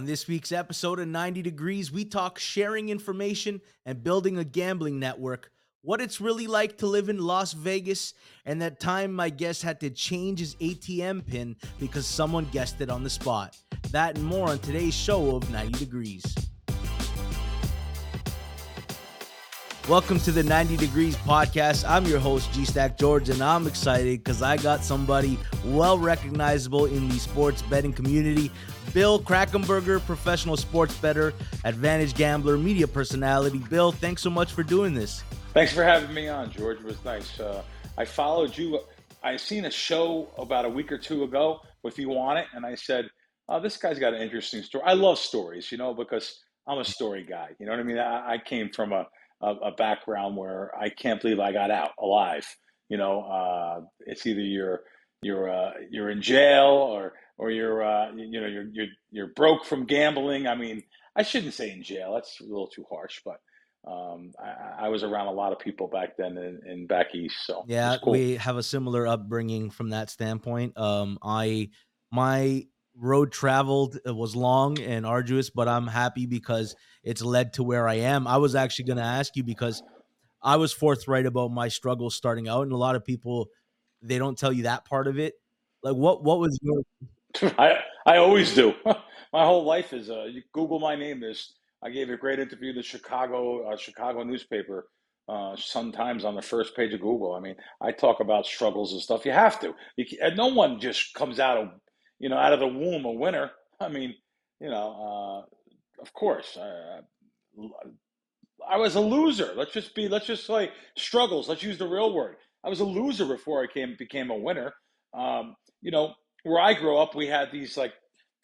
On this week's episode of 90 Degrees, we talk sharing information and building a gambling network, what it's really like to live in Las Vegas, and that time my guest had to change his ATM pin because someone guessed it on the spot. That and more on today's show of 90 Degrees. Welcome to the 90 Degrees podcast. I'm your host, G Stack George, and I'm excited because I got somebody well recognizable in the sports betting community. Bill Krackomberger, professional sports bettor, advantage gambler, media personality. Bill, thanks so much for doing this. Thanks for having me on, George. It was nice. Uh, I followed you. I seen a show about a week or two ago with you on it, and I said, oh, this guy's got an interesting story. I love stories, you know, because I'm a story guy. You know what I mean? I, I came from a a, a, background where I can't believe I got out alive. You know, uh, it's either you're you're uh, you're in jail or or you're uh, you know you're you're you're broke from gambling. I mean, I shouldn't say in jail. That's a little too harsh, but um, I, I, was around a lot of people back then in, in back east. So yeah, cool. we have a similar upbringing from that standpoint. Um, I my road traveled was long and arduous, but I'm happy because it's led to where I am. I was actually going to ask you because I was forthright about my struggles starting out, and a lot of people they don't tell you that part of it. Like, what what was your? I I always do. my whole life is uh, you Google my name. There's I gave a great interview to the Chicago uh, Chicago newspaper. Uh, sometimes on the first page of Google. I mean, I talk about struggles and stuff. You have to. You can, no one just comes out of you know out of the womb a winner. I mean, you know, uh, of course. I, I was a loser. Let's just be. Let's just say struggles. Let's use the real word. I was a loser before I came became a winner. Um, you know, where I grew up, we had these like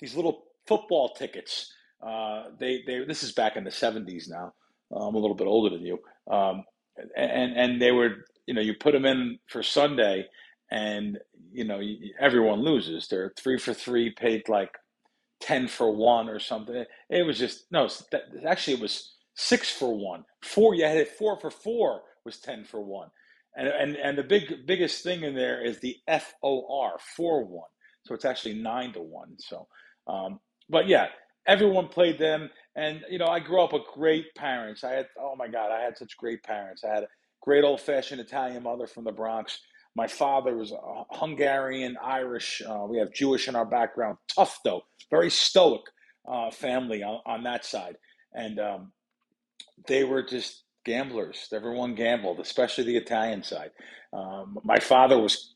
these little football tickets. Uh, they they this is back in the seventies now. I'm a little bit older than you. Um, and and they were you know you put them in for Sunday, and you know everyone loses. They're three for three, paid like 10 for one or something. It was just, no, actually, it was six for one. Four, you had it four for four was 10 for one. And, and, and the big biggest thing in there is the FOR, for one. So it's actually nine to one. So, um, but yeah, everyone played them. And, you know, I grew up with great parents. I had, oh my God, I had such great parents. I had a great old fashioned Italian mother from the Bronx. My father was Hungarian, Irish. Uh, we have Jewish in our background. Tough though, very stoic uh, family on, on, that side, and um, they were just gamblers. Everyone gambled, especially the Italian side. Um, my father was,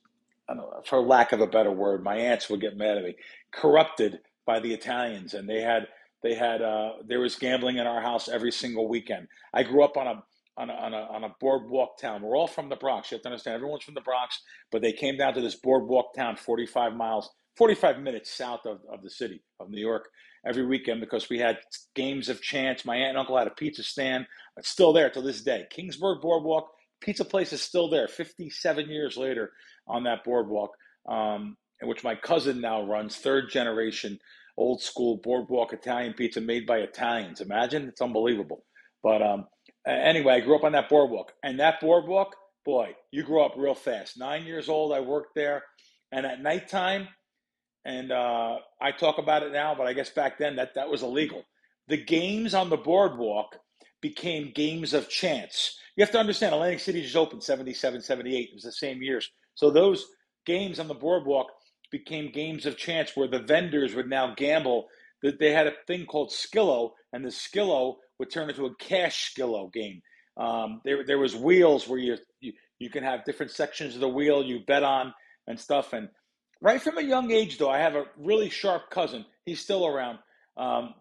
know, for lack of a better word, my aunts would get mad at me, corrupted by the Italians, and they had they had uh, there was gambling in our house every single weekend. I grew up on a on a, on a, on a boardwalk town. We're all from the Bronx. You have to understand, everyone's from the Bronx, but they came down to this boardwalk town 45 miles, 45 minutes south of, of the city of New York every weekend because we had games of chance. My aunt and uncle had a pizza stand. It's still there to this day. Keansburg Boardwalk pizza place is still there 57 years later on that boardwalk, um, which my cousin now runs, third generation old school boardwalk Italian pizza made by Italians. Imagine it's unbelievable. But um, anyway, I grew up on that boardwalk, and that boardwalk, boy, you grew up real fast. Nine years old, I worked there, and at nighttime, and uh, I talk about it now, but I guess back then that that was illegal. The games on the boardwalk became games of chance. You have to understand, Atlantic City just opened 77, 78. It was the same years. So those games on the boardwalk became games of chance where the vendors would now gamble. That they had a thing called Skillo, and the Skillo would turn into a cash skillo game. Um, there, there was wheels where you, you you can have different sections of the wheel you bet on and stuff. And right from a young age, though, I have a really sharp cousin. He's still around. Um,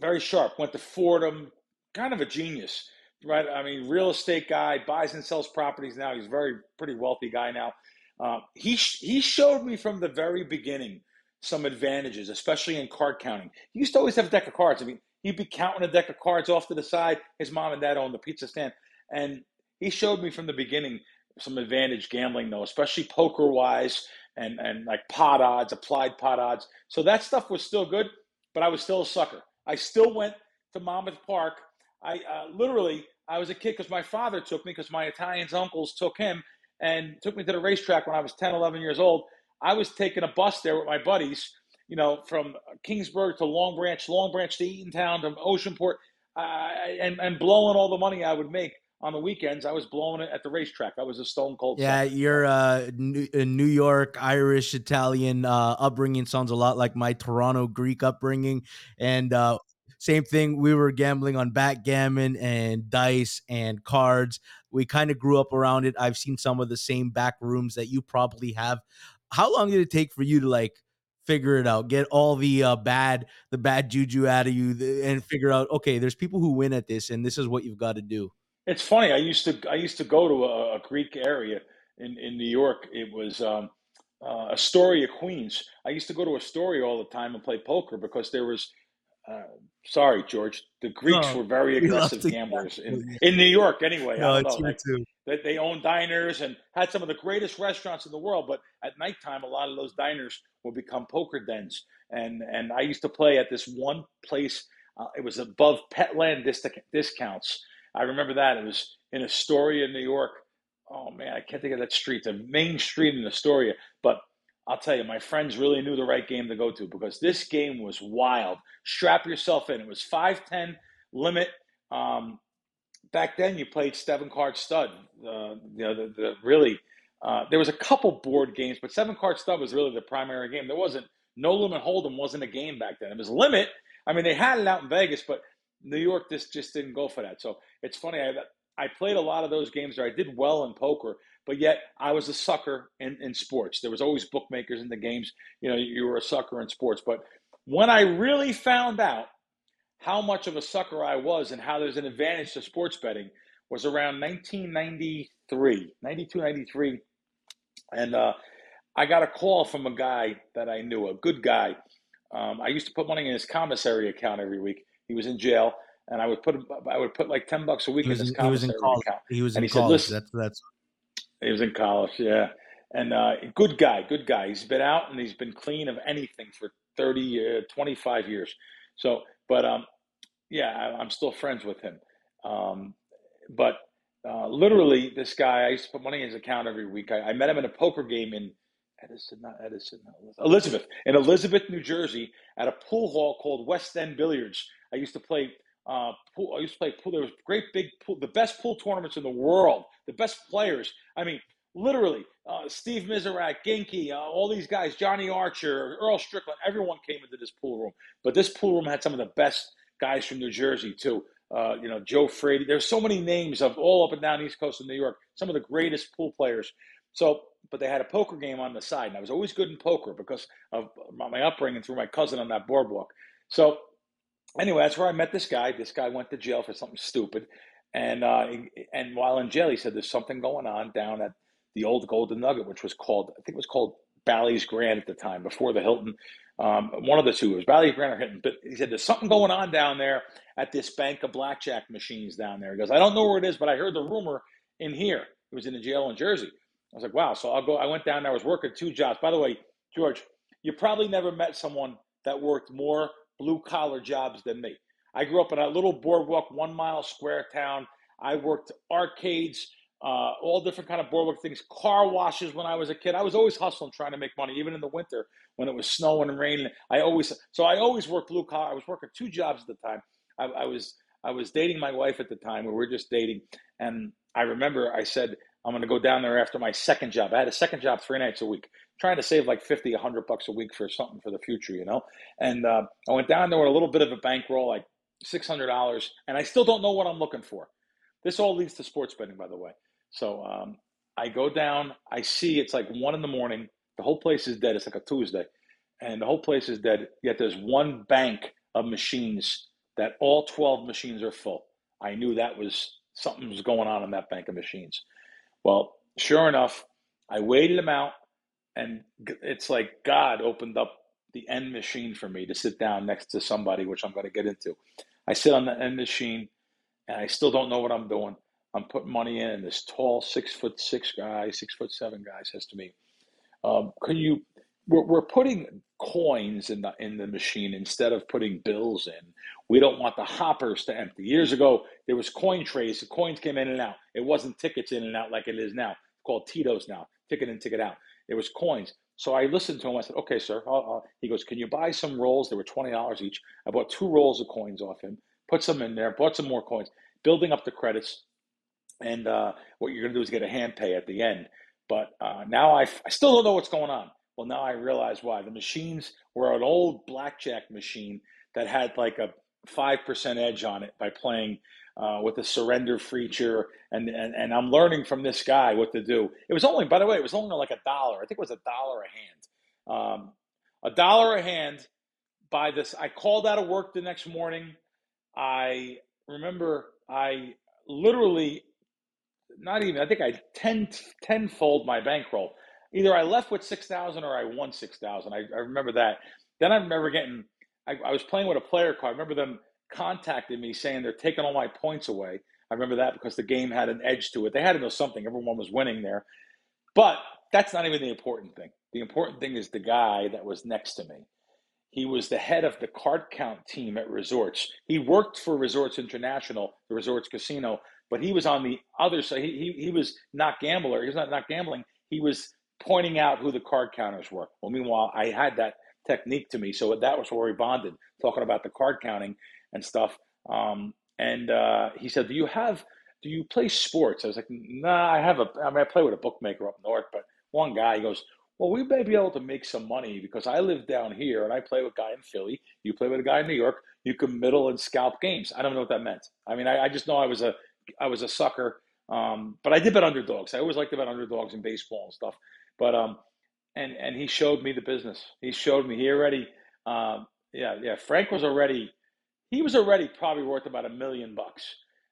very sharp. Went to Fordham. Kind of a genius, right? I mean, real estate guy buys and sells properties now. He's a very pretty wealthy guy now. Uh, he he showed me from the very beginning some advantages, especially in card counting. He used to always have a deck of cards. I mean, he'd be counting a deck of cards off to the side. His mom and dad owned the pizza stand, and he showed me from the beginning some advantage gambling, though, especially poker wise and and like pot odds, applied pot odds. So that stuff was still good, but I was still a sucker. I still went to Monmouth Park. I uh, literally I was a kid because my father took me because my Italian uncles took him and took me to the racetrack when I was 10, 11 years old. I was taking a bus there with my buddies, you know, from Keansburg to Long Branch, Long Branch to Eatontown to Oceanport, uh, and, and blowing all the money I would make on the weekends, I was blowing it at the racetrack. I was a stone cold. Yeah, your uh, New, uh, New York, Irish, Italian uh, upbringing sounds a lot like my Toronto Greek upbringing, and uh, same thing. We were gambling on backgammon and dice and cards. We kind of grew up around it. I've seen some of the same back rooms that you probably have. How long did it take for you to like figure it out, get all the uh, bad the bad juju out of you, and figure out okay, there's people who win at this, and this is what you've got to do. It's funny. I used to I used to go to a, a Greek area in in New York. It was um, uh, Astoria, Queens. I used to go to Astoria all the time and play poker because there was. Uh, sorry, George. The Greeks no, were very aggressive gamblers in, in New York. Anyway, no, I don't know. Too. They, they owned diners and had some of the greatest restaurants in the world. But at nighttime, a lot of those diners would become poker dens. And and I used to play at this one place. Uh, it was above Petland discounts I remember that. It was in Astoria, New York. Oh man, I can't think of that street, the main street in Astoria. But I'll tell you, my friends really knew the right game to go to because this game was wild. Strap yourself in. It was 5'10 limit. Um, back then, you played seven card stud. Uh, you know, the, the really, uh, there was a couple board games, but seven card stud was really the primary game. There wasn't, no limit hold'em wasn't a game back then. It was limit. I mean, they had it out in Vegas, but New York just just didn't go for that. So it's funny. I I played a lot of those games there. I did well in poker, but yet I was a sucker in, in sports. There was always bookmakers in the games. You know, you were a sucker in sports. But when I really found out how much of a sucker I was and how there's an advantage to sports betting was around 1993, 92, 93. And uh, I got a call from a guy that I knew, a good guy. Um, I used to put money in his commissary account every week. He was in jail, and I would put I would put like ten bucks a week in his he was in college. account. He was and in he college. Said, that's that's. He was in college, yeah, and uh, good guy, good guy. He's been out and he's been clean of anything for 30, uh, 25 years. So, but um, yeah, I, am still friends with him. Um, but uh, literally, this guy, I used to put money in his account every week. I, I met him in a poker game in Edison, not Edison, Elizabeth, in Elizabeth, New Jersey, at a pool hall called West End Billiards. I used to play uh, pool. I used to play pool. There was great big pool, the best pool tournaments in the world, the best players. I mean, literally, uh, Steve Mizerak, Ginky, uh, all these guys, Johnny Archer, Earl Strickland, everyone came into this pool room. But this pool room had some of the best guys from New Jersey too. Uh, you know, Joe Frady. There's so many names of all up and down East Coast of New York. Some of the greatest pool players. So, but they had a poker game on the side, and I was always good in poker because of my upbringing through my cousin on that boardwalk. So anyway, that's where I met this guy. This guy went to jail for something stupid, and uh, and while in jail, he said there's something going on down at the old Golden Nugget, which was called I think it was called Bally's Grand at the time before the Hilton. Um, one of the two it was Bally's Grand or Hilton, but he said there's something going on down there at this bank of blackjack machines down there. He goes, I don't know where it is, but I heard the rumor in here. He was in the jail in Jersey. I was like, wow. So I'll go. I went down there. I was working two jobs. By the way, George, you probably never met someone that worked more blue collar jobs than me. I grew up in a little boardwalk, one mile square town. I worked arcades, uh, all different kind of boardwalk things, car washes when I was a kid. I was always hustling, trying to make money, even in the winter when it was snowing and raining. I always so I always worked blue collar. I was working two jobs at the time. I, I was I was dating my wife at the time. We were just dating, and I remember I said I'm going to go down there after my second job. I had a second job three nights a week trying to save like 50, 100 bucks a week for something for the future, you know? And uh, I went down there with a little bit of a bankroll, like $600, and I still don't know what I'm looking for. This all leads to sports betting, by the way. So um, I go down, I see it's like one in the morning. The whole place is dead. It's like a Tuesday, and the whole place is dead. Yet there's one bank of machines that all 12 machines are full. I knew that was something was going on in that bank of machines. Well, sure enough, I waited him out and it's like God opened up the end machine for me to sit down next to somebody, which I'm going to get into. I sit on the end machine, and I still don't know what I'm doing. I'm putting money in, and this tall six foot six guy, six foot seven guy says to me, um, "Can you?" We're, we're putting coins in the in the machine instead of putting bills in. We don't want the hoppers to empty. Years ago, there was coin trays. The coins came in and out. It wasn't tickets in and out like it is now. It's called Tito's now, ticket in, ticket out. It was coins. So I listened to him. I said, "Okay, sir." I'll, I'll. He goes, "Can you buy some rolls?" They were twenty dollars each. I bought two rolls of coins off him, put some in there, bought some more coins, building up the credits. And uh, what you're going to do is get a hand pay at the end. But uh, now I, I still don't know what's going on. Well, now I realize why. The machines were an old blackjack machine that had like a 5% edge on it by playing uh, with a surrender feature. And, and, and I'm learning from this guy what to do. It was only, by the way, it was only like a dollar. I think it was a dollar a hand. Um, a dollar a hand by this. I called out of work the next morning. I remember I literally not even I think I ten tenfold my bankroll. Either I left with six thousand or I won six thousand. I, I remember that. Then I remember getting I, I was playing with a player card. I remember them contacting me saying they're taking all my points away. I remember that because the game had an edge to it. They had to know something. Everyone was winning there. But that's not even the important thing. The important thing is the guy that was next to me. He was the head of the card count team at Resorts. He worked for Resorts International, the Resorts Casino, but he was on the other side. He, he, he was not gambler. He was not, not gambling. He was pointing out who the card counters were. Well, meanwhile, I had that technique to me. So that was where we bonded, talking about the card counting and stuff. Um, and uh, he said, "Do you have? Do you play sports?" I was like, "Nah, I have a. I mean, I play with a bookmaker up north, but one guy he goes." Well, we may be able to make some money because I live down here and I play with a guy in Philly. You play with a guy in New York. You can middle and scalp games. I don't know what that meant. I mean, I, I just know I was a I was a sucker. Um, but I did bet underdogs. I always liked to bet underdogs in baseball and stuff. But um, and and he showed me the business. He showed me. He already, um, yeah, yeah. Frank was already, he was already probably worth about a million bucks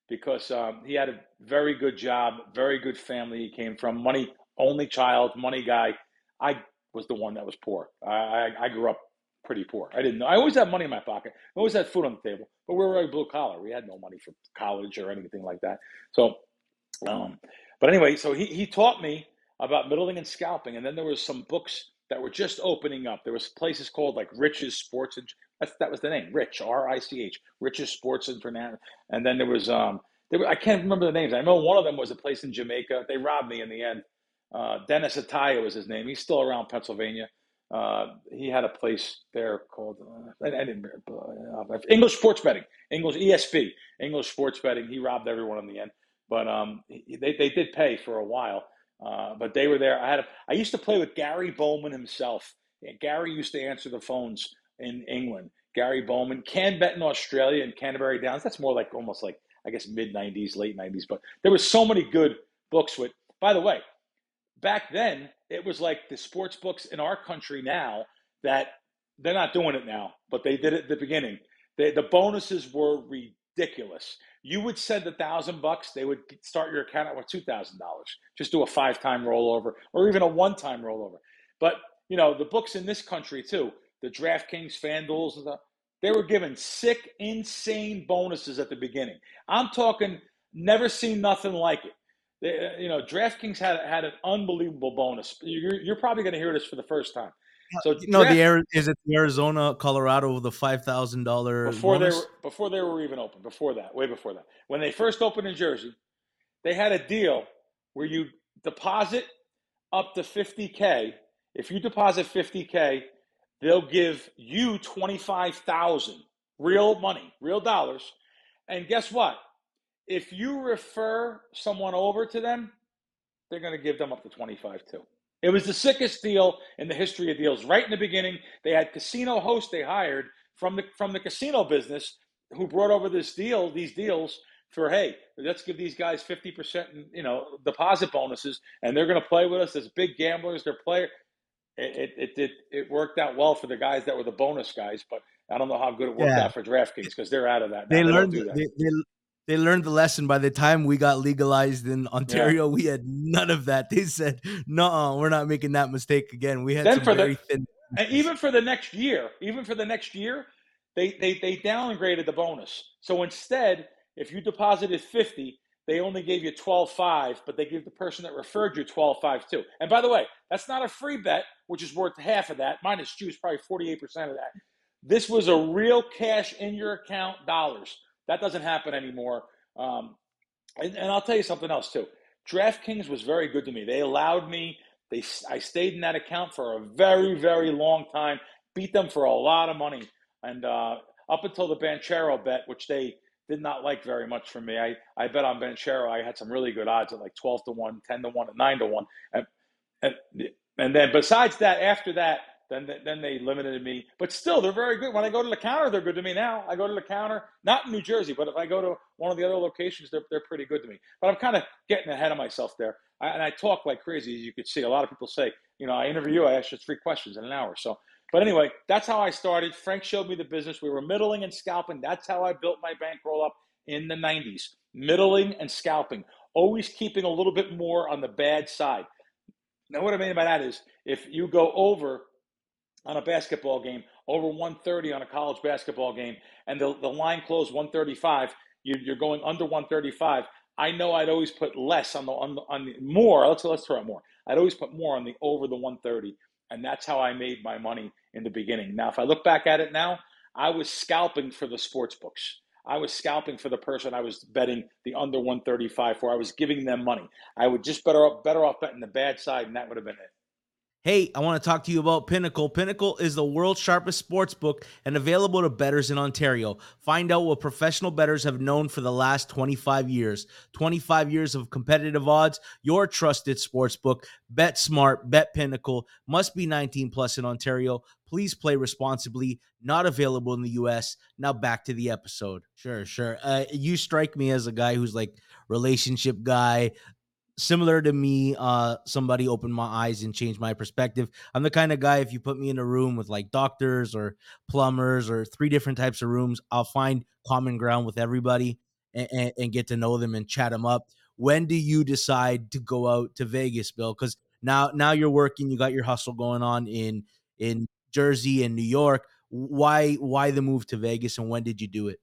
because um, he had a very good job, very good family. He came from money only child, money guy. I was the one that was poor. I, I, I grew up pretty poor. I didn't know. I always had money in my pocket. I always had food on the table, but we were very blue collar. We had no money for college or anything like that. So, um, but anyway, so he, he taught me about middling and scalping. And then there was some books that were just opening up. There was places called like Rich's Sports and that's, that was the name, Rich, R-I-C-H, Rich's Sports and International. And then there was, um, there were, I can't remember the names. I know one of them was a place in Jamaica. They robbed me in the end. Uh, Dennis Ataya was his name. He's still around Pennsylvania. Uh, he had a place there called uh, I, I didn't, uh, English sports betting, English ESP, English sports betting. He robbed everyone in the end, but um, he, they they did pay for a while. Uh, but they were there. I had a, I used to play with Gary Bowman himself. Gary used to answer the phones in England. Gary Bowman can bet in Australia and Canterbury Downs. That's more like almost like I guess mid '90s, late '90s. But there was so many good books with. By the way, back then it was like the sports books in our country now that they're not doing it now, but they did it at the beginning. They, the bonuses were ridiculous. You would send a thousand bucks, they would start your account at with two thousand dollars. Just do a five time rollover or even a one time rollover. But you know the books in this country too, the DraftKings, FanDuel's, they were given sick, insane bonuses at the beginning. I'm talking never seen nothing like it. They, uh, you know, DraftKings had had an unbelievable bonus. You're, you're probably going to hear this for the first time. So no, draft, the is it the Arizona, Colorado, the five thousand dollar before bonus? they were before they were even open. Before that, way before that, when they first opened in Jersey, they had a deal where you deposit up to fifty k. If you deposit fifty k, they'll give you twenty five thousand real money, real dollars. And guess what? If you refer someone over to them, they're going to give them up to twenty five too. It was the sickest deal in the history of deals. Right in the beginning, they had casino hosts they hired from the from the casino business who brought over this deal, these deals for hey, let's give these guys fifty percent, you know, deposit bonuses, and they're going to play with us as big gamblers. They're player. It, it it, it worked out well for the guys that were the bonus guys, but I don't know how good it worked yeah. out for DraftKings because they're out of that. Now. They, learned. They, they, they learned the lesson. By the time we got legalized in Ontario, yeah. we had none of that. They said, "No, we're not making that mistake again." We had then very the, thin. And even for the next year, even for the next year, they, they, they downgraded the bonus. So instead, if you deposited 50, they only gave you 12.5, but they give the person that referred you 12.5 too. And by the way, that's not a free bet, which is worth half of that. Minus juice, probably 48% of that. This was a real cash in your account dollars. That doesn't happen anymore. Um, and, and I'll tell you something else too. DraftKings was very good to me. They allowed me. They I stayed in that account for a very very long time. Beat them for a lot of money, and uh, up until the Banchero bet, which they did not like very much for me. I, I bet on Banchero. I had some really good odds at like 12 to 1, 10 to 1, and 9 to 1. And, and, and then besides that, after that, then then they limited me. But still, they're very good. When I go to the counter, they're good to me now. I go to the counter, not in New Jersey, but if I go to one of the other locations, they're, they're pretty good to me. But I'm kind of getting ahead of myself there. I, and I talk like crazy, as you could see. A lot of people say, you know, I interview you, I ask you three questions in an hour. So, but anyway, that's how I started. Frank showed me the business. We were middling and scalping. That's how I built my bankroll up in the 90s. Middling and scalping, always keeping a little bit more on the bad side. Now, what I mean by that is if you go over on a basketball game, over 130 on a college basketball game, and the, the line closed 135, you, you're going under 135. I know I'd always put less on the on the, on the more. Let's let's throw it more. I'd always put more on the over the 130, and that's how I made my money in the beginning. Now, if I look back at it now, I was scalping for the sports books. I was scalping for the person I was betting the under 135 for. I was giving them money. I would just better better off betting the bad side, and that would have been it. Hey, I want to talk to you about Pinnacle. Pinnacle is the world's sharpest sports book and available to bettors in Ontario. Find out what professional bettors have known for the last 25 years. 25 years of competitive odds, your trusted sports book. Bet smart, bet Pinnacle. Must be 19 plus in Ontario. Please play responsibly. Not available in the US. Now back to the episode. Sure, sure. Uh, you strike me as a guy who's like relationship guy, similar to me uh somebody opened my eyes and changed my perspective. I'm the kind of guy if you put me in a room with like doctors or plumbers or three different types of rooms i'll find common ground with everybody and, and, and get to know them and chat them up. When do you decide to go out to vegas bill? Because now now you're working you got your hustle going on in in jersey and new york. Why why the move to vegas and when did you do it?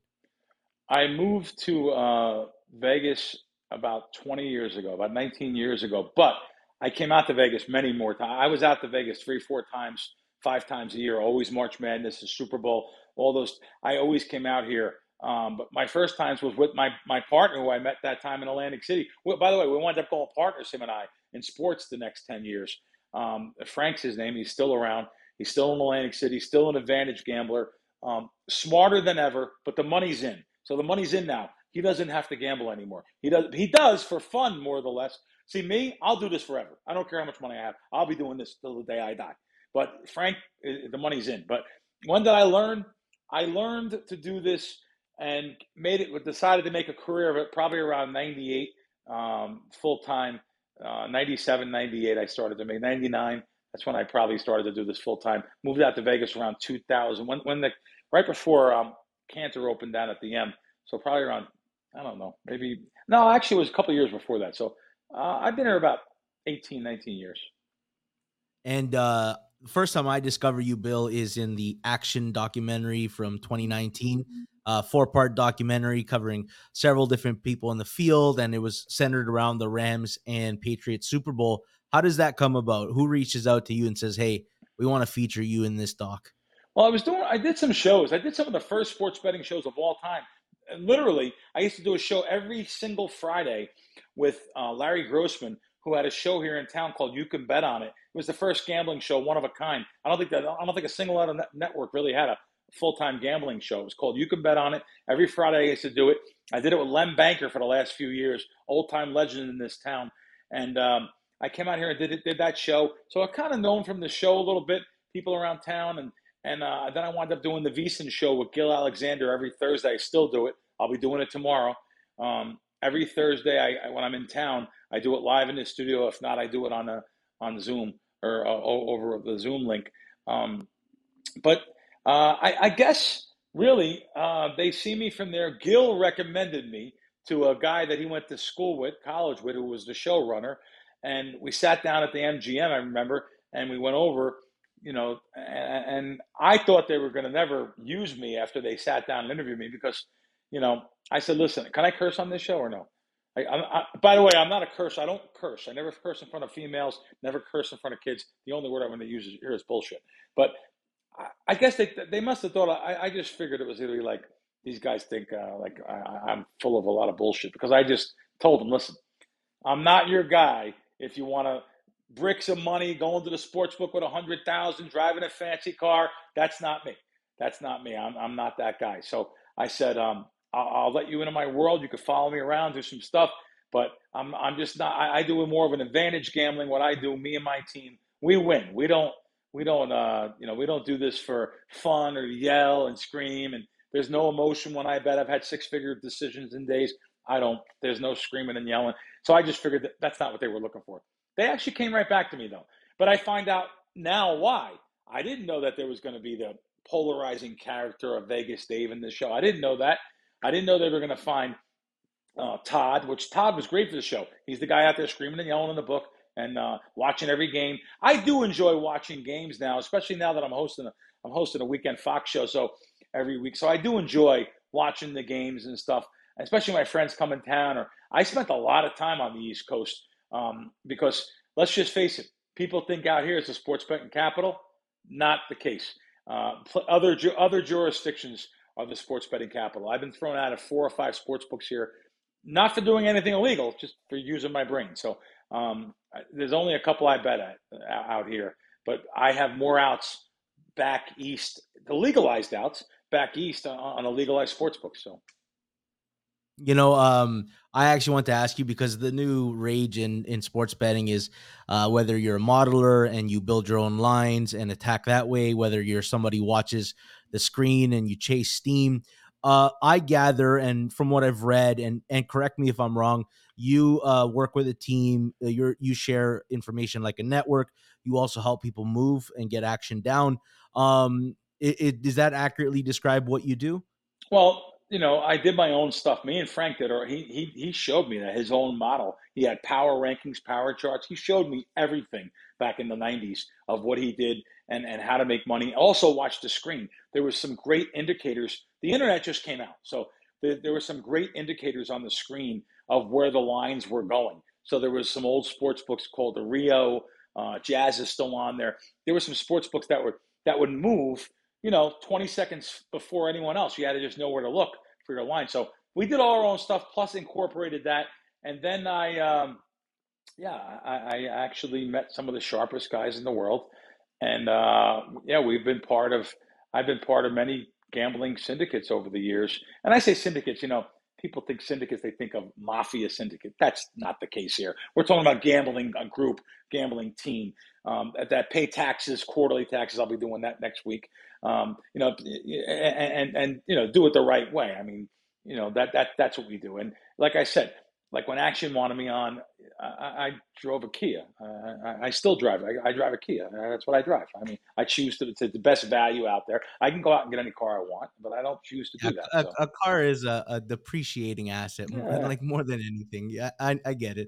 I moved to uh vegas about 20 years ago, about 19 years ago. But I came out to Vegas many more times. I was out to Vegas three, four times, five times a year. Always March Madness, the Super Bowl, all those. I always came out here. Um, but my first times was with my my partner who I met that time in Atlantic City. By the way, we wound up going partners, him and I, in sports the next 10 years. Um, Frank's his name. He's still around. He's still in Atlantic City, still an advantage gambler. Um, smarter than ever, but the money's in. So the money's in now. He doesn't have to gamble anymore. He does. He does for fun, more or less. See me, I'll do this forever. I don't care how much money I have. I'll be doing this till the day I die. But Frank, the money's in. But when did I learn? I learned to do this and made it. Decided to make a career of it. Probably around '98, um, full time. Uh, 97, 98, I started to make 99. That's when I probably started to do this full time. Moved out to Vegas around 2000. When when the right before um, Cantor opened down at the M. So probably around I don't know, maybe no, actually it was a couple years before that. So uh, I've been here about 18, 19 years. And uh, the first time I discover you, Bill, is in the action documentary from 2019, uh, four part documentary covering several different people in the field, and it was centered around the Rams and Patriots Super Bowl. How does that come about? Who reaches out to you and says, "Hey, we want to feature you in this doc"? Well, I was doing. I did some shows. I did some of the first sports betting shows of all time literally, I used to do a show every single Friday with uh, Larry Grossman, who had a show here in town called You Can Bet on It. It was the first gambling show, one of a kind. I don't think that I don't think a single other network really had a full time gambling show. It was called You Can Bet on It. Every Friday I used to do it. I did it with Lem Banker for the last few years, old time legend in this town. And um, I came out here and did it, did that show. So I kind of known from the show a little bit, people around town, and and uh, then I wound up doing the VSiN show with Gil Alexander every Thursday. I still do it. I'll be doing it tomorrow. Um, every Thursday, I, I, when I'm in town, I do it live in the studio. If not, I do it on a on Zoom or uh, over the Zoom link. Um, but uh, I, I, guess really uh, they see me from there. Gil recommended me to a guy that he went to school with, college with, who was the showrunner, and we sat down at the MGM. I remember, and we went over you know, and, I thought they were going to never use me after they sat down and interviewed me because, you know, I said, listen, can I curse on this show or no? I, I, by the way, I'm not a curse. I don't curse. I never curse in front of females. Never curse in front of kids. The only word I'm going to use here is bullshit. But I, I guess they they must have thought. I, I just figured it was be like these guys think uh, like I, I'm full of a lot of bullshit because I just told them, listen, I'm not your guy. If you want to bricks of money, going to the sports book with a hundred thousand, driving a fancy car, that's not me. That's not me. I'm I'm not that guy. So I said, um, I'll, I'll, let you into my world. You can follow me around, do some stuff, but I'm I'm just not. I, I do more of an advantage gambling. What I do, me and my team, we win. We don't we don't uh you know we don't do this for fun or yell and scream and there's no emotion when I bet. I've had six figure decisions in days. I don't. There's no screaming and yelling. So I just figured that that's not what they were looking for. They actually came right back to me though. But I find out now why. I didn't know that there was going to be the polarizing character of Vegas Dave in the show. I didn't know that. I didn't know they were going to find uh, Todd, which Todd was great for the show. He's the guy out there screaming and yelling in the book and uh, watching every game. I do enjoy watching games now, especially now that I'm hosting a I'm hosting a weekend Fox show. So every week. So I do enjoy watching the games and stuff, especially my friends come in town. Or I spent a lot of time on the East Coast um, because let's just face it, people think out here it's a sports betting capital. Not the case. Uh, other other jurisdictions are the sports betting capital. I've been thrown out of four or five sports books here, not for doing anything illegal, just for using my brain. So um, there's only a couple I bet at out here, but I have more outs back east, the legalized outs back east on, on a legalized sports book. So, you know, um, I actually want to ask you because the new rage in in sports betting is uh, whether you're a modeler and you build your own lines and attack that way, whether you're somebody watches the screen and you chase steam. Uh, I gather, and from what I've read, and and correct me if I'm wrong, you uh, work with a team. Uh, you you share information like a network. You also help people move and get action down. Um, it, it, does that accurately describe what you do? Well, you know, I did my own stuff. Me and Frank did, or he he he showed me that his own model. He had power rankings, power charts. He showed me everything back in the '90s of what he did and and how to make money. Also, watch the screen. There was some great indicators. The internet just came out, so there, there were some great indicators on the screen of where the lines were going. So there was some old sports books called the Rio. Uh, Jazz is still on there. There were some sports books that were that would move you know, 20 seconds before anyone else. You had to just know where to look for your line. So we did all our own stuff, plus incorporated that. And then I, um, yeah, I, I, actually met some of the sharpest guys in the world. And uh, yeah, we've been part of, I've been part of many gambling syndicates over the years. And I say syndicates, you know, people think syndicates, they think of mafia syndicate. That's not the case here. We're talking about gambling a group, gambling team um, that pay taxes, quarterly taxes. I'll be doing that next week. Um, you know, and, and, and you know, do it the right way. I mean, you know that that that's what we do. And like I said, like when Action wanted me on, I, I drove a Kia. Uh, I, I, still drive. I, I, drive a Kia. Uh, that's what I drive. I mean, I choose to, to, the best value out there. I can go out and get any car I want, but I don't choose to do that. A, so. a car is a, a, depreciating asset, yeah. like more than anything. Yeah, I, I get it.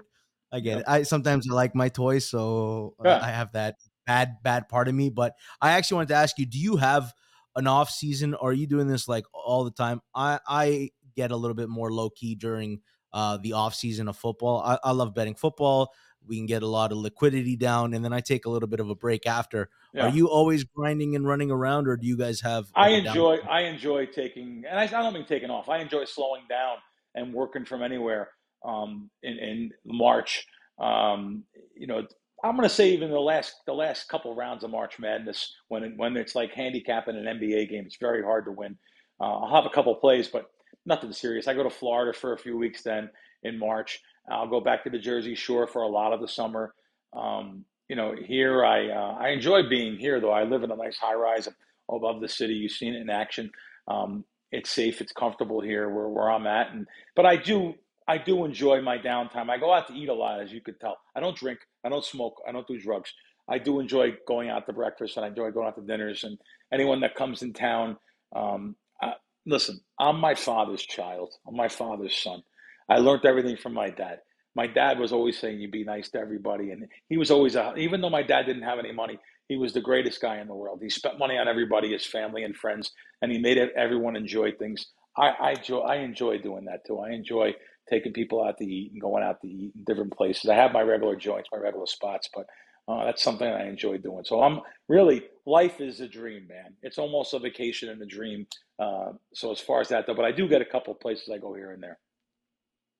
I get yeah. it. I sometimes I like my toys, so uh, yeah. I have that bad bad part of me. But I actually wanted to ask you: Do you have an off season? Or are you doing this like all the time? I I get a little bit more low key during uh, the off season of football. I, I love betting football. We can get a lot of liquidity down, and then I take a little bit of a break after. Yeah. Are you always grinding and running around, or do you guys have? Like I enjoy. I enjoy taking, and I, I, don't mean taking off. I enjoy slowing down and working from anywhere. Um, in, in March, um, you know, I'm going to say even the last the last couple rounds of March Madness, when when it's like handicapping an NBA game, it's very hard to win. Uh, I'll have a couple plays, but nothing serious. I go to Florida for a few weeks then in March. I'll go back to the Jersey Shore for a lot of the summer. Um, you know, here I uh, I enjoy being here though. I live in a nice high rise above the city. You've seen it in action. Um, it's safe. It's comfortable here where, where I'm at. And but I do I do enjoy my downtime. I go out to eat a lot, as you could tell. I don't drink. I don't smoke. I don't do drugs. I do enjoy going out to breakfast and I enjoy going out to dinners. And anyone that comes in town, um, I, listen, I'm my father's child. I'm my father's son. I learned everything from my dad. My dad was always saying you be nice to everybody, and he was always a, even though my dad didn't have any money, he was the greatest guy in the world. He spent money on everybody, his family and friends, and he made everyone enjoy things. I, I enjoy, I enjoy doing that too. I enjoy taking people out to eat and going out to eat in different places. I have my regular joints, my regular spots, but uh, that's something I enjoy doing. So I'm really life is a dream, man. It's almost a vacation and a dream. Uh, so as far as that though, but I do get a couple places I go here and there.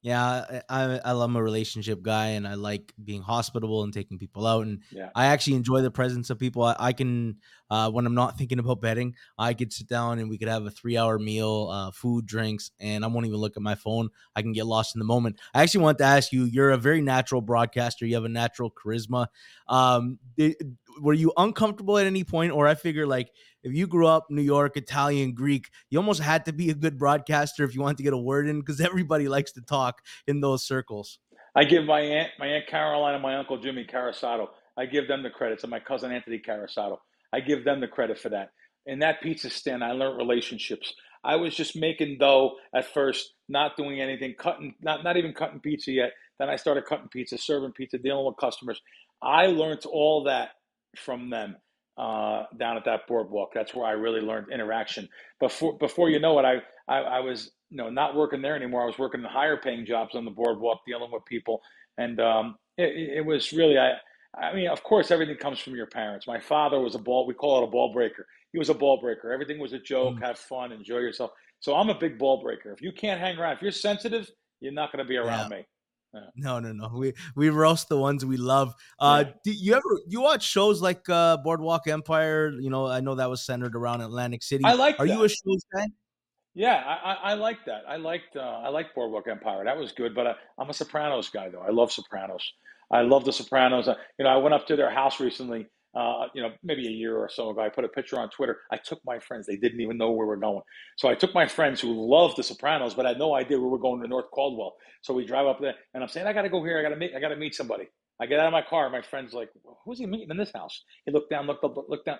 Yeah, I I love a relationship guy, and I like being hospitable and taking people out, and Yeah. I actually enjoy the presence of people. I, I can uh, when I'm not thinking about betting, I could sit down and we could have a three hour meal, uh, food, drinks, and I won't even look at my phone. I can get lost in the moment. I actually want to ask you: You're a very natural broadcaster. You have a natural charisma. Um, did, were you uncomfortable at any point, or I figure like if you grew up New York, Italian, Greek, you almost had to be a good broadcaster if you wanted to get a word in because everybody likes to talk in those circles. I give my aunt, my aunt Caroline, and my uncle Jimmy Carasato. I give them the credits, and my cousin Anthony Carasato. I give them the credit for that. In that pizza stand, I learned relationships. I was just making dough at first, not doing anything, cutting, not not even cutting pizza yet. Then I started cutting pizza, serving pizza, dealing with customers. I learned all that from them uh, down at that boardwalk. That's where I really learned interaction. Before before you know it, I, I, I was you know not working there anymore. I was working in higher paying jobs on the boardwalk, dealing with people, and um, it, it was really I. I mean, of course, everything comes from your parents. My father was a ball. We call it a ball breaker. He was a ball breaker. Everything was a joke. Mm. Have fun, enjoy yourself. So I'm a big ball breaker. If you can't hang around, if you're sensitive, you're not going to be Yeah. around No, no, no. We we roast the ones we love. Uh, Yeah. do you ever you watch shows like uh, Boardwalk Empire? You know, I know that was centered around Atlantic City. I like Are you a shows guy? Yeah, I, I, I like that. I liked uh, I liked Boardwalk Empire. That was good. But I, I'm a Sopranos guy, though. I love Sopranos. I love the Sopranos. Uh, you know, I went up to their house recently. Uh, you know, maybe a year or so ago. I put a picture on Twitter. I took my friends. They didn't even know where we were going. So I took my friends who loved the Sopranos, but had no idea where we were going to North Caldwell. So we drive up there, and I'm saying, I got to go here. I got to meet. I got to meet somebody. I get out of my car. My friend's like, Who's he meeting in this house? He looked down, looked up, looked down.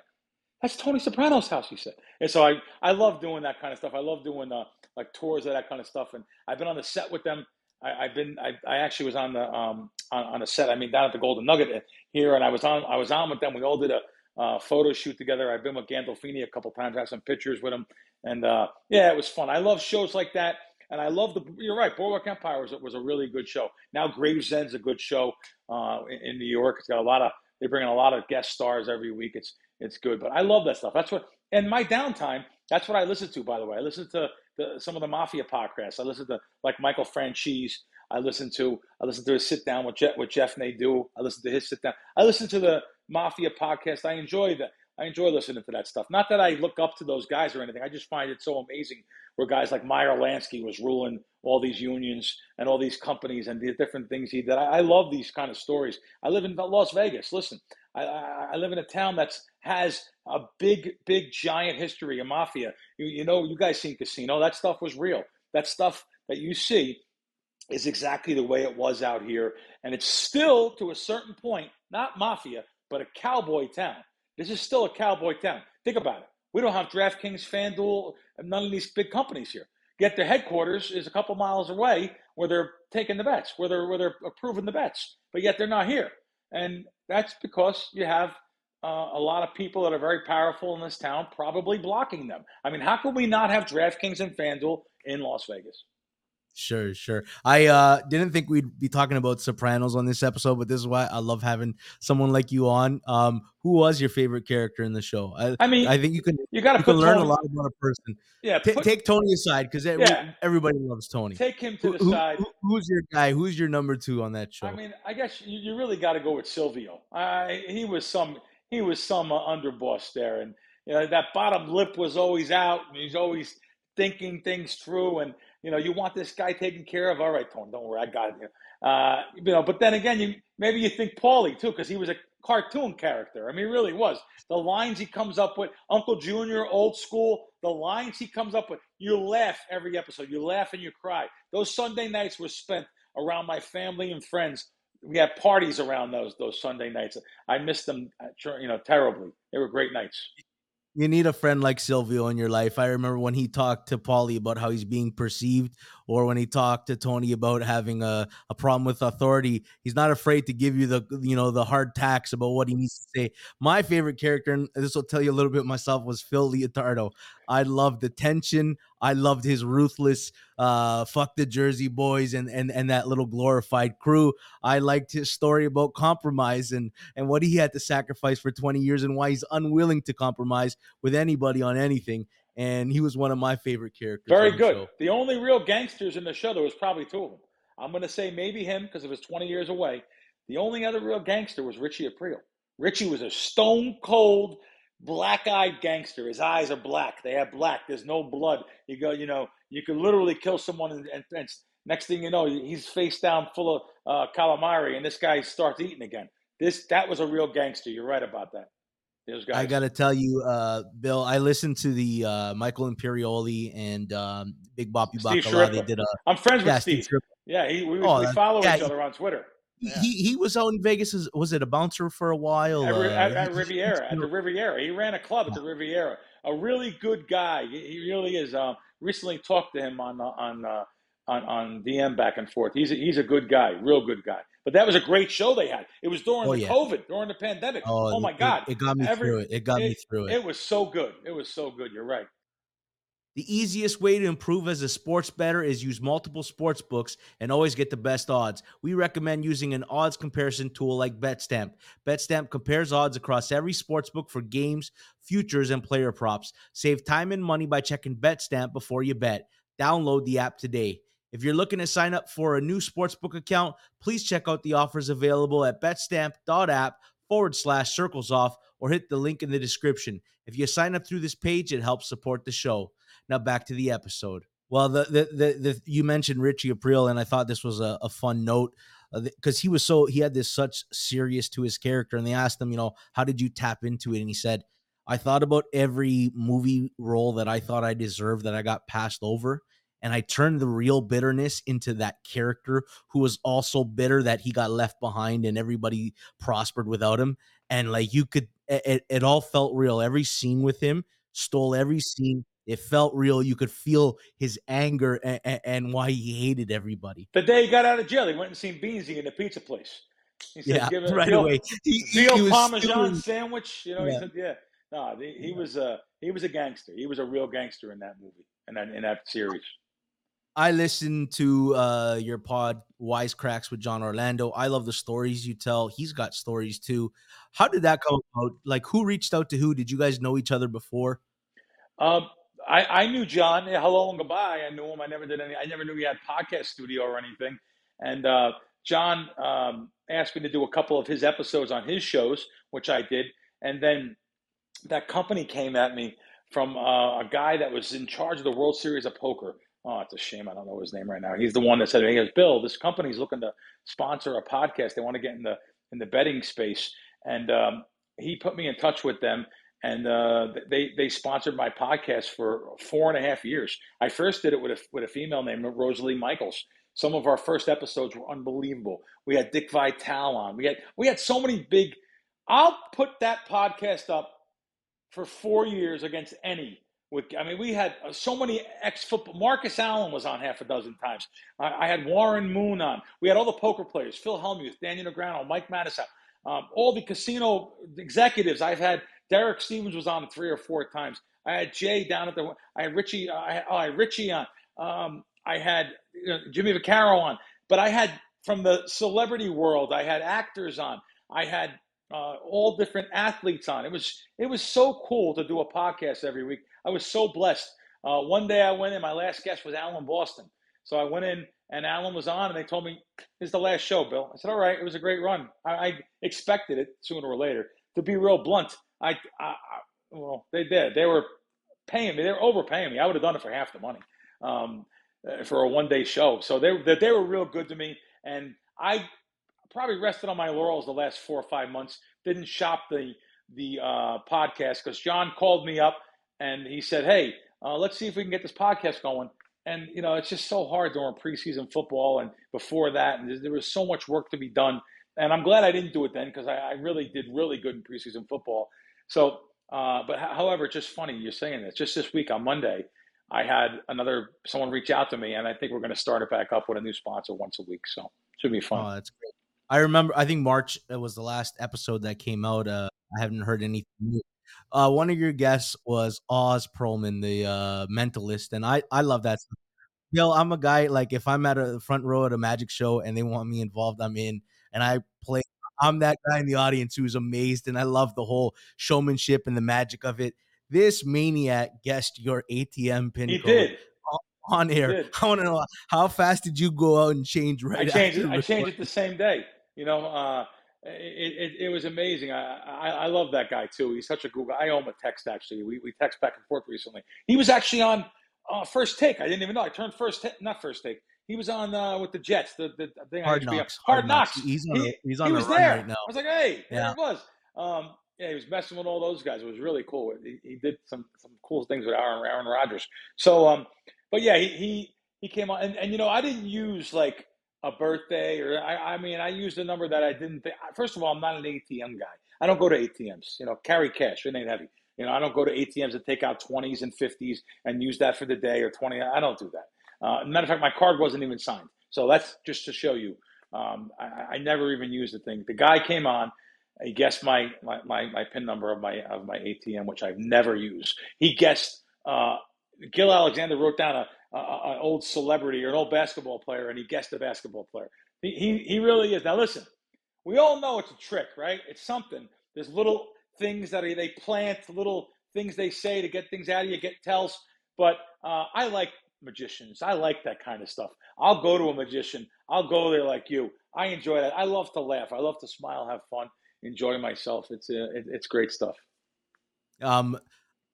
That's Tony Soprano's house, he said. And so I, I love doing that kind of stuff. I love doing uh, like tours of that kind of stuff. And I've been on the set with them. I, I've been, I, I actually was on the, um, on, on a set. I mean, down at the Golden Nugget here, and I was on, I was on with them. We all did a uh, photo shoot together. I've been with Gandolfini a couple times. I have some pictures with him, and uh, yeah, it was fun. I love shows like that, and I love the. You're right, Boardwalk Empire was was a really good show. Now Gravesend's a good show uh, in, in New York. It's got a lot of. They bring in a lot of guest stars every week. It's it's good, but I love that stuff. That's what. And my downtime, that's what I listen to. By the way, I listen to the, some of the mafia podcasts. I listen to like Michael Franzese. I listen to I listen to his sit down with Jeff with Jeff Nadeau. I listen to his sit down. I listen to the mafia podcast. I enjoy that. I enjoy listening to that stuff. Not that I look up to those guys or anything. I just find it so amazing where guys like Meyer Lansky was ruling all these unions and all these companies and the different things he did. I, I love these kind of stories. I live in Las Vegas. Listen, I, I, I live in a town that's has a big, big, giant history of mafia. You, you know, you guys seen Casino. That stuff was real. That stuff that you see is exactly the way it was out here. And it's still, to a certain point, not mafia, but a cowboy town. This is still a cowboy town. Think about it. We don't have DraftKings, FanDuel, none of these big companies here. Yet their headquarters is a couple miles away where they're taking the bets, where they're, where they're approving the bets, but yet they're not here. And that's because you have uh, a lot of people that are very powerful in this town probably blocking them. I mean, how can we not have DraftKings and FanDuel in Las Vegas? Sure, sure. I uh didn't think we'd be talking about Sopranos on this episode, but this is why I love having someone like you on. Um, who was your favorite character in the show? I, I mean, I think you can you got to you put can learn Tony, a lot about a person. Yeah, Ta put, take Tony aside because Yeah. everybody loves Tony. take him to Who, the who- side. who- who's your guy? Who's your number two on that show? I mean, I guess you, you really got to go with Silvio. I, he was some he was some uh, underboss there, and you know that bottom lip was always out, and he's always thinking things through. And you know, you want this guy taken care of. All right, Tone, don't worry, I got it. Uh, you know, but then again, you maybe you think Paulie too, because he was a cartoon character. I mean, really was. The lines he comes up with, Uncle Junior, old school. The lines he comes up with, you laugh every episode. You laugh and you cry. Those Sunday nights were spent around my family and friends. We had parties around those those Sunday nights. I missed them, uh, you know, terribly. They were great nights. You need a friend like Silvio in your life. I remember when he talked to Paulie about how he's being perceived or when he talked to Tony about having a, a problem with authority, he's not afraid to give you the you know the hard tacks about what he needs to say. My favorite character, and this will tell you a little bit myself, was Phil Leotardo. I loved the tension. I loved his ruthless uh, fuck the Jersey boys and and and that little glorified crew. I liked his story about compromise and and what he had to sacrifice for 20 years and why he's unwilling to compromise with anybody on anything. And he was one of my favorite characters. Very good. show. The only real gangsters in the show, there was probably two of them. I'm going to say maybe him because it was 20 years away. The only other real gangster was Richie Aprile. Richie was a stone cold black-eyed gangster. His eyes are black. They have black. There's no blood. You go, you know, you could literally kill someone, and, and, and next thing you know, he's face down, full of uh, calamari, and this guy starts eating again. This that was a real gangster. You're right about that. I got to tell you, uh, Bill, I listened to the uh, Michael Imperioli and um, Big Bobby Bacala. They did a I'm friends yeah, with Steve Steve. Yeah, he, we, Oh, we follow yeah, each other on Twitter. Yeah. He he was out in Vegas. As, was it a bouncer for a while? At, Uh, at, at Riviera, at the Riviera. He ran a club at the Riviera. A really good guy. He, he really is. Um, recently talked to him on uh, on uh, on on DM back and forth. He's a, he's a good guy, real good guy. But that was a great show they had. It was during Oh, the yeah. COVID, during the pandemic. Oh, oh my it- God, It, got me Every- through it. It got me through it. it was so good. It was so good. You're right. The easiest way to improve as a sports bettor is use multiple sports books and always get the best odds. We recommend using an odds comparison tool like BetStamp. BetStamp compares odds across every sports book for games, futures, and player props. Save time and money by checking BetStamp before you bet. Download the app today. If you're looking to sign up for a new sportsbook account, please check out the offers available at betstamp.app forward slash circles off or hit the link in the description. If you sign up through this page, it helps support the show. Now back to the episode. Well, the the the, the you mentioned Richie Aprile, and I thought this was a, a fun note uh, because he was so he had this such serious to his character, and they asked him, you know, how did you tap into it, and he said, I thought about every movie role that I thought I deserved that I got passed over. And I turned the real bitterness into that character who was also bitter that he got left behind and everybody prospered without him. And like you could, it, it all felt real. Every scene with him stole every scene. It felt real. You could feel his anger and, and why he hated everybody. The day he got out of jail, he went and seen Beansie in the pizza place. He said, Yeah, "Give it right veal, away. He, he- veal he was parmesan sandwich." You know, he Yeah. said, "Yeah." No, he, he was a he was a gangster. He was a real gangster in that movie and that in that series. I listened to uh, your pod, Wisecracks with John Orlando. I love the stories you tell. He's got stories too. How did that come about? Like, who reached out to who? Did you guys know each other before? Um, I, I knew John. Hello and goodbye. I knew him. I never did any. I never knew he had podcast studio or anything. And uh, John um, asked me to do a couple of his episodes on his shows, which I did. And then that company came at me from uh, a guy that was in charge of the World Series of Poker. Oh, it's a shame. I don't know his name right now. He's the one that said, "He goes, Bill, this company's looking to sponsor a podcast. They want to get in the in the betting space." And um, he put me in touch with them, and uh, they they sponsored my podcast for four and a half years. I first did it with a with a female named Rosalie Michaels. Some of our first episodes were unbelievable. We had Dick Vitale on. We had we had so many big. I'll put that podcast up for four years against any. With I mean, we had uh, so many ex football. Marcus Allen was on half a dozen times. I, I had Warren Moon on. We had all the poker players: Phil Hellmuth, Daniel Negreanu, Mike Madison, um, all the casino executives. I've had Derek Stevens was on three or four times. I had Jay down at the. I had Richie. I had, oh, I had Richie on. Um, I had you know, Jimmy Vaccaro on. But I had from the celebrity world. I had actors on. I had uh, all different athletes on. It was it was so cool to do a podcast every week. I was so blessed. Uh, one day I went in. My last guest was Alan Boston. So I went in and Alan was on, and they told me is the last show, Bill. I said, all right. It was a great run. I, I expected it sooner or later. To be real blunt, I, I, I well they did. They were paying me. They were overpaying me. I would have done it for half the money um, uh, for a one day show. So they they they were real good to me, and I probably rested on my laurels the last four or five months. Didn't shop the the uh, podcast because John called me up and he said, "Hey, uh, let's see if we can get this podcast going." And you know, it's just so hard during preseason football and before that, and there was so much work to be done. And I'm glad I didn't do it then because I, I, really did really good in preseason football. So, uh, but however, it's just funny you're saying this. Just this week on Monday, I had another someone reach out to me, and I think we're going to start it back up with a new sponsor once a week. So it should be fun. Oh, that's great. I remember. I think March was the last episode that came out. Uh, I haven't heard anything new. Uh, one of your guests was Oz Pearlman, the uh, mentalist, and I I love that. Stuff. Yo, I'm a guy like if I'm at a front row at a magic show and they want me involved, I'm in, and I play. I'm that guy in the audience who's amazed, and I love the whole showmanship and the magic of it. This maniac guessed your ATM pin he code did on air. I want to know how fast did you go out and change right? I changed it. I changed it the same day. You know, uh, it, it, it, was amazing. I, I, I love that guy too. He's such a Google. I owe him a text actually. We we text back and forth recently. He was actually on uh, first take. I didn't even know. I turned first take, not first take. He was on uh, with the Jets. The, the thing hard knocks. Hard, hard knocks. knocks. He's on. He, he's on he the was there. right now. I was like, hey, yeah. there it was. Um, yeah, he was messing with all those guys. It was really cool. He, he did some some cool things with Aaron Aaron Rodgers. So, um, but yeah, he he he came on, and, and you know, I didn't use like a birthday or I, I mean, I used a number that I didn't think. First of all, I'm not an ATM guy. I don't go to ATMs. You know, carry cash. It ain't heavy. You know, I don't go to ATMs and take out 20s and 50s and use that for the day or 20. I don't do that. Uh, matter of fact, my card wasn't even signed. So that's just to show you. Um, I, I, never even used the thing. The guy came on. He guessed my, my, my, my, PIN number of my of my ATM, which I've never used. He guessed. Uh, Gill Alexander wrote down a, an old celebrity or an old basketball player, and he guessed a basketball player. He, he, he really is. Now, listen, we all know it's a trick, right? It's something. There's little things that they plant, little things they say to get things out of you, get tells. But uh, I like magicians. I like that kind of stuff. I'll go to a magician. I'll go there like you. I enjoy that. I love to laugh. I love to smile, have fun, enjoy myself. It's uh, it, it's great stuff. Um,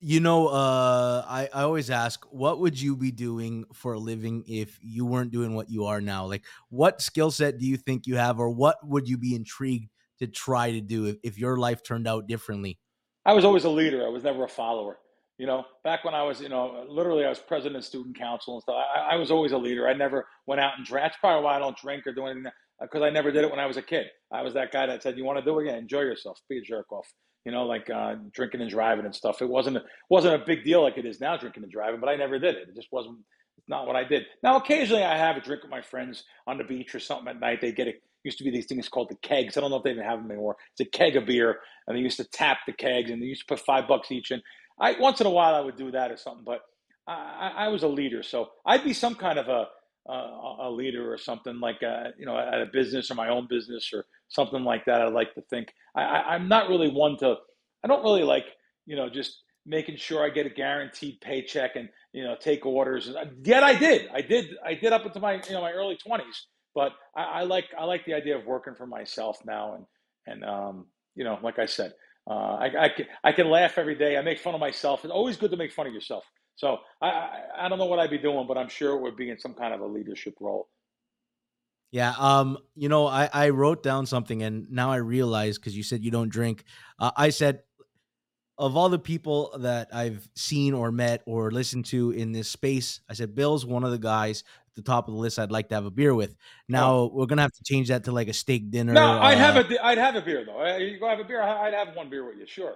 you know, uh, I, I always ask, what would you be doing for a living if you weren't doing what you are now? Like, what skill set do you think you have, or what would you be intrigued to try to do if, if your life turned out differently? I was always a leader. I was never a follower. You know, back when I was, you know, literally I was president of student council and stuff. I, I was always a leader. I never went out and drank. That's probably why I don't drink or do anything because I never did it when I was a kid. I was that guy that said, "You want to do it? Yeah, enjoy yourself. Be a jerk off." You know, like uh, drinking and driving and stuff. It wasn't a, wasn't a big deal like it is now, drinking and driving. But I never did it. It just wasn't not what I did. Now, occasionally, I have a drink with my friends on the beach or something at night. They get it. Used to be these things called the kegs. I don't know if they even have them anymore. It's a keg of beer, and they used to tap the kegs, and they used to put five bucks each in. I once in a while I would do that or something, but I, I was a leader, so I'd be some kind of a a, a leader or something like a, uh, you know at a business or my own business or something like that. I like to think I, I, I'm not really one to. I don't really like you know just making sure I get a guaranteed paycheck and you know take orders. And Yet I did. I did. I did up into my you know my early twenties. But I, I, like I like the idea of working for myself now and and um, you know like I said. Uh, I, I, can, I can laugh every day. I make fun of myself. It's always good to make fun of yourself. So I, I, I don't know what I'd be doing, but I'm sure it would be in some kind of a leadership role. Yeah. Um, you know, I, I wrote down something and now I realize because you said you don't drink. Uh, I said, of all the people that I've seen or met or listened to in this space, I said, Bill's one of the guys at the top of the list I'd like to have a beer with. Now oh. we're going to have to change that to like a steak dinner. No, I'd have uh, a, I'd have a beer though. You go have a beer. I'd have one beer with you. Sure.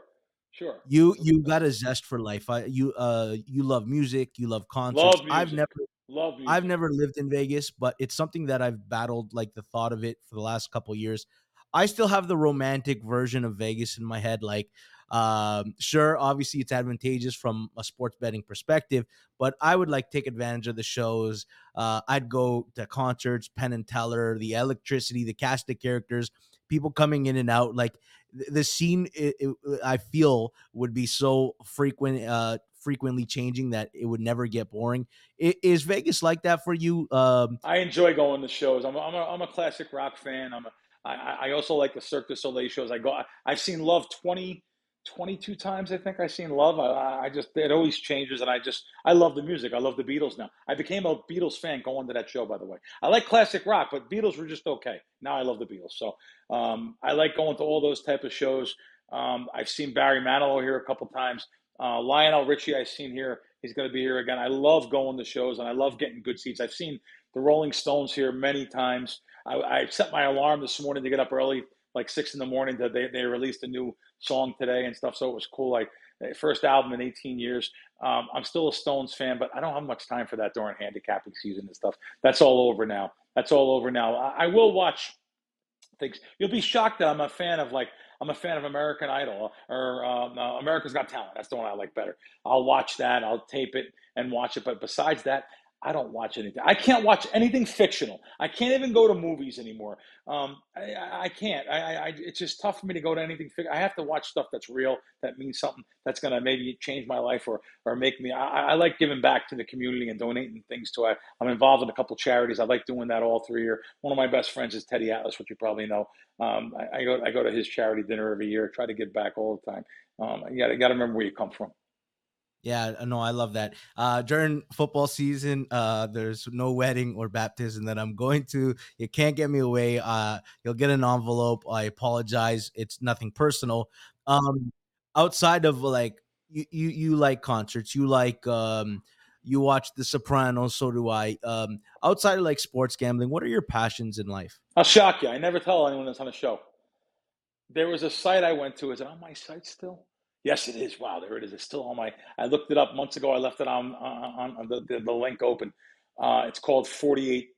Sure. You you got a zest for life. I, you uh you love music. You love concerts. Love. I've never love. Music. I've never lived in Vegas, but it's something that I've battled like the thought of it for the last couple years. I still have the romantic version of Vegas in my head. Like, um, sure, obviously it's advantageous from a sports betting perspective, but I would like take advantage of the shows. Uh, I'd go to concerts, Penn and Teller, the electricity, the cast of characters, people coming in and out. Like the scene it, it, I feel would be so frequent uh frequently changing that it would never get boring. Is Vegas like that for you? Um, I enjoy going to shows. I'm a, I'm a, I'm a classic rock fan. I'm a, I, I also like the Cirque du Soleil shows. I go. I've seen Love 20 22 times I think I've seen Love. I, I, just it always changes, and I just I love the music. I love the Beatles now. I became a Beatles fan going to that show. By the way, I like classic rock, but Beatles were just okay. Now I love the Beatles, so um, I like going to all those type of shows. Um, I've seen Barry Manilow here a couple times. Uh, Lionel Richie I've seen here. He's going to be here again. I love going to shows, and I love getting good seats. I've seen the Rolling Stones here many times. I, I set my alarm this morning to get up early like six in the morning that they, they released a new song today and stuff. So it was cool. Like first album in 18 years. Um, I'm still a Stones fan, but I don't have much time for that during handicapping season and stuff. That's all over now. That's all over now. I, I will watch things. You'll be shocked that I'm a fan of like I'm a fan of American Idol or um, uh, America's Got Talent. That's the one I like better. I'll watch that. I'll tape it and watch it. But besides that, I don't watch anything. I can't watch anything fictional. I can't even go to movies anymore. Um, I, I, can't. I, I, it's just tough for me to go to anything. I have to watch stuff that's real, that means something, that's going to maybe change my life or or make me. I, I, like giving back to the community and donating things to. I, I'm involved in a couple charities. I like doing that all through year. One of my best friends is Teddy Atlas, which you probably know. Um, I, I, go I go to his charity dinner every year. Try to give back all the time. Um, you got to remember where you come from. Yeah, no, I love that. Uh, during football season, uh, there's no wedding or baptism that I'm going to. You can't get me away. Uh, you'll get an envelope. I apologize. It's nothing personal. Um, outside of like you, you, you like concerts. You like um, you watch The Sopranos. So do I. Um, outside of like sports gambling, what are your passions in life? I'll shock you. I never tell anyone that's on the show. There was a site I went to. Is it on my site still? Yes, it is. Wow, there it is. It's still on my. I looked it up months ago. I left it on on, on the, the, the link open. Uh, it's called 48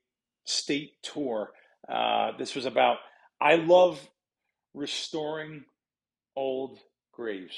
State Tour. Uh, this was about. I love restoring old graves,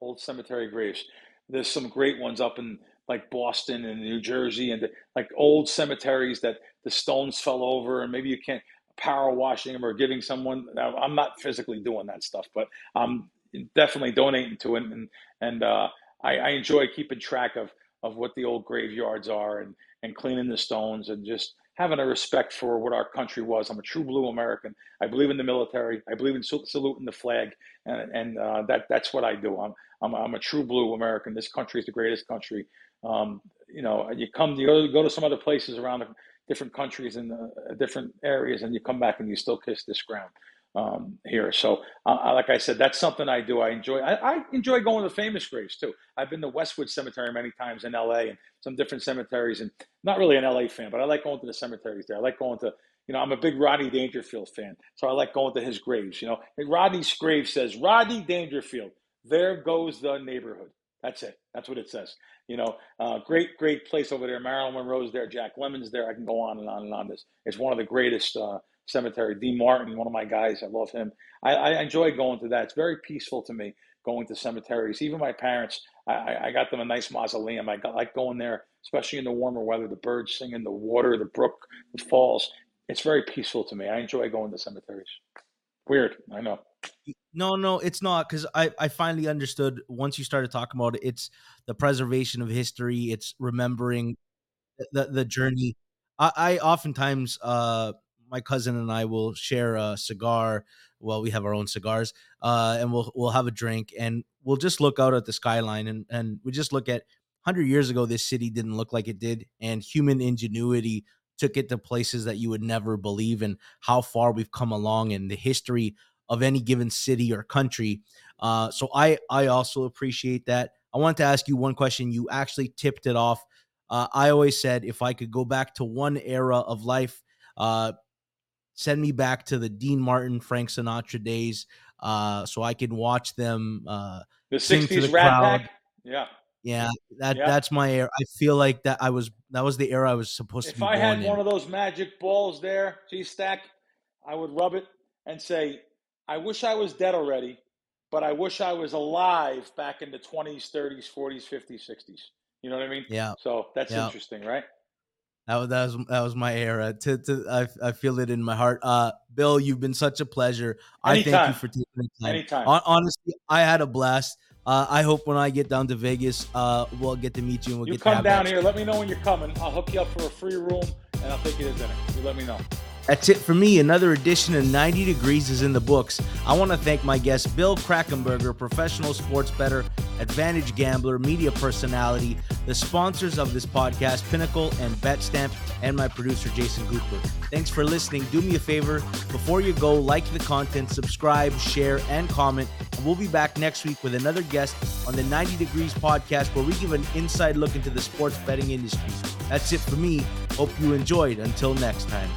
old cemetery graves. There's some great ones up in like Boston and New Jersey, and the, like old cemeteries that the stones fell over, and maybe you can't power washing them or giving someone. I'm not physically doing that stuff, but I'm definitely donating to it, and and uh, I, I, enjoy keeping track of of what the old graveyards are and and cleaning the stones and just having a respect for what our country was. I'm a true blue American. I believe in the military. I believe in saluting the flag, and and uh, that that's what I do. I'm, I'm I'm a true blue American. This country is the greatest country. Um, you know, you come you go, go to some other places around different countries and uh, different areas, and you come back and you still kiss this ground um, here. So, uh, like I said, that's something I do. I enjoy. I, I, enjoy going to famous graves too. I've been to Westwood Cemetery many times in L.A. and some different cemeteries, and not really an L.A. fan, but I like going to the cemeteries there. I like going to. You know, I'm a big Rodney Dangerfield fan, so I like going to his graves. You know, Rodney's grave says Rodney Dangerfield. There goes the neighborhood. That's it. That's what it says. You know, uh, great, great place over there. Marilyn Monroe's there. Jack Lemmon's there. I can go on and on and on. This it's one of the greatest uh, cemetery. D. Martin, one of my guys, I love him. I, I enjoy going to that. It's very peaceful to me going to cemeteries. Even my parents, I, I got them a nice mausoleum. I got, like going there, especially in the warmer weather. The birds singing, the water, the brook, the falls. It's very peaceful to me. I enjoy going to cemeteries. Weird, I know. No, no, it's not because I, I finally understood once you started talking about it. It's the preservation of history. It's remembering the the journey. I, I oftentimes uh my cousin and I will share a cigar. Well, we have our own cigars, uh, and we'll we'll have a drink, and we'll just look out at the skyline, and and we just look at. Hundred years ago, this city didn't look like it did, and human ingenuity took it to places that you would never believe, and how far we've come along in the history of any given city or country. Uh, so I I also appreciate that. I want to ask you one question. You actually tipped it off. Uh, I always said if I could go back to one era of life, uh, send me back to the Dean Martin, Frank Sinatra days, uh, so I can watch them. Uh, the '60s the Rat crowd. Pack. Yeah. Yeah, that yeah. that's my era. I feel like that I was that was the era I was supposed if to be. If I had in. one of those magic balls there, G stack, I would rub it and say, "I wish I was dead already, but I wish I was alive back in the 20s, 30s, 40s, 50s, 60s." You know what I mean? Yeah. So that's yeah. interesting, right? That was that was that was my era. To, to I, I feel it in my heart. Uh, Bill, you've been such a pleasure. Anytime. I thank you for taking the time. Anytime. honestly, I had a blast. Uh, I hope when I get down to Vegas, uh, we'll get to meet you and we'll you get come down here. Let me know when you're coming. I'll hook you up for a free room and I'll take you to dinner. You let me know. That's it for me. Another edition of 90 Degrees is in the books. I want to thank my guest, Bill Krackomberger, professional sports bettor, advantage gambler, media personality, the sponsors of this podcast, Pinnacle and BetStamp, and my producer, Jason Cooper. Thanks for listening. Do me a favor before you go, like the content, subscribe, share, and comment. And we'll be back next week with another guest on the 90 Degrees podcast where we give an inside look into the sports betting industry. That's it for me. Hope you enjoyed. Until next time.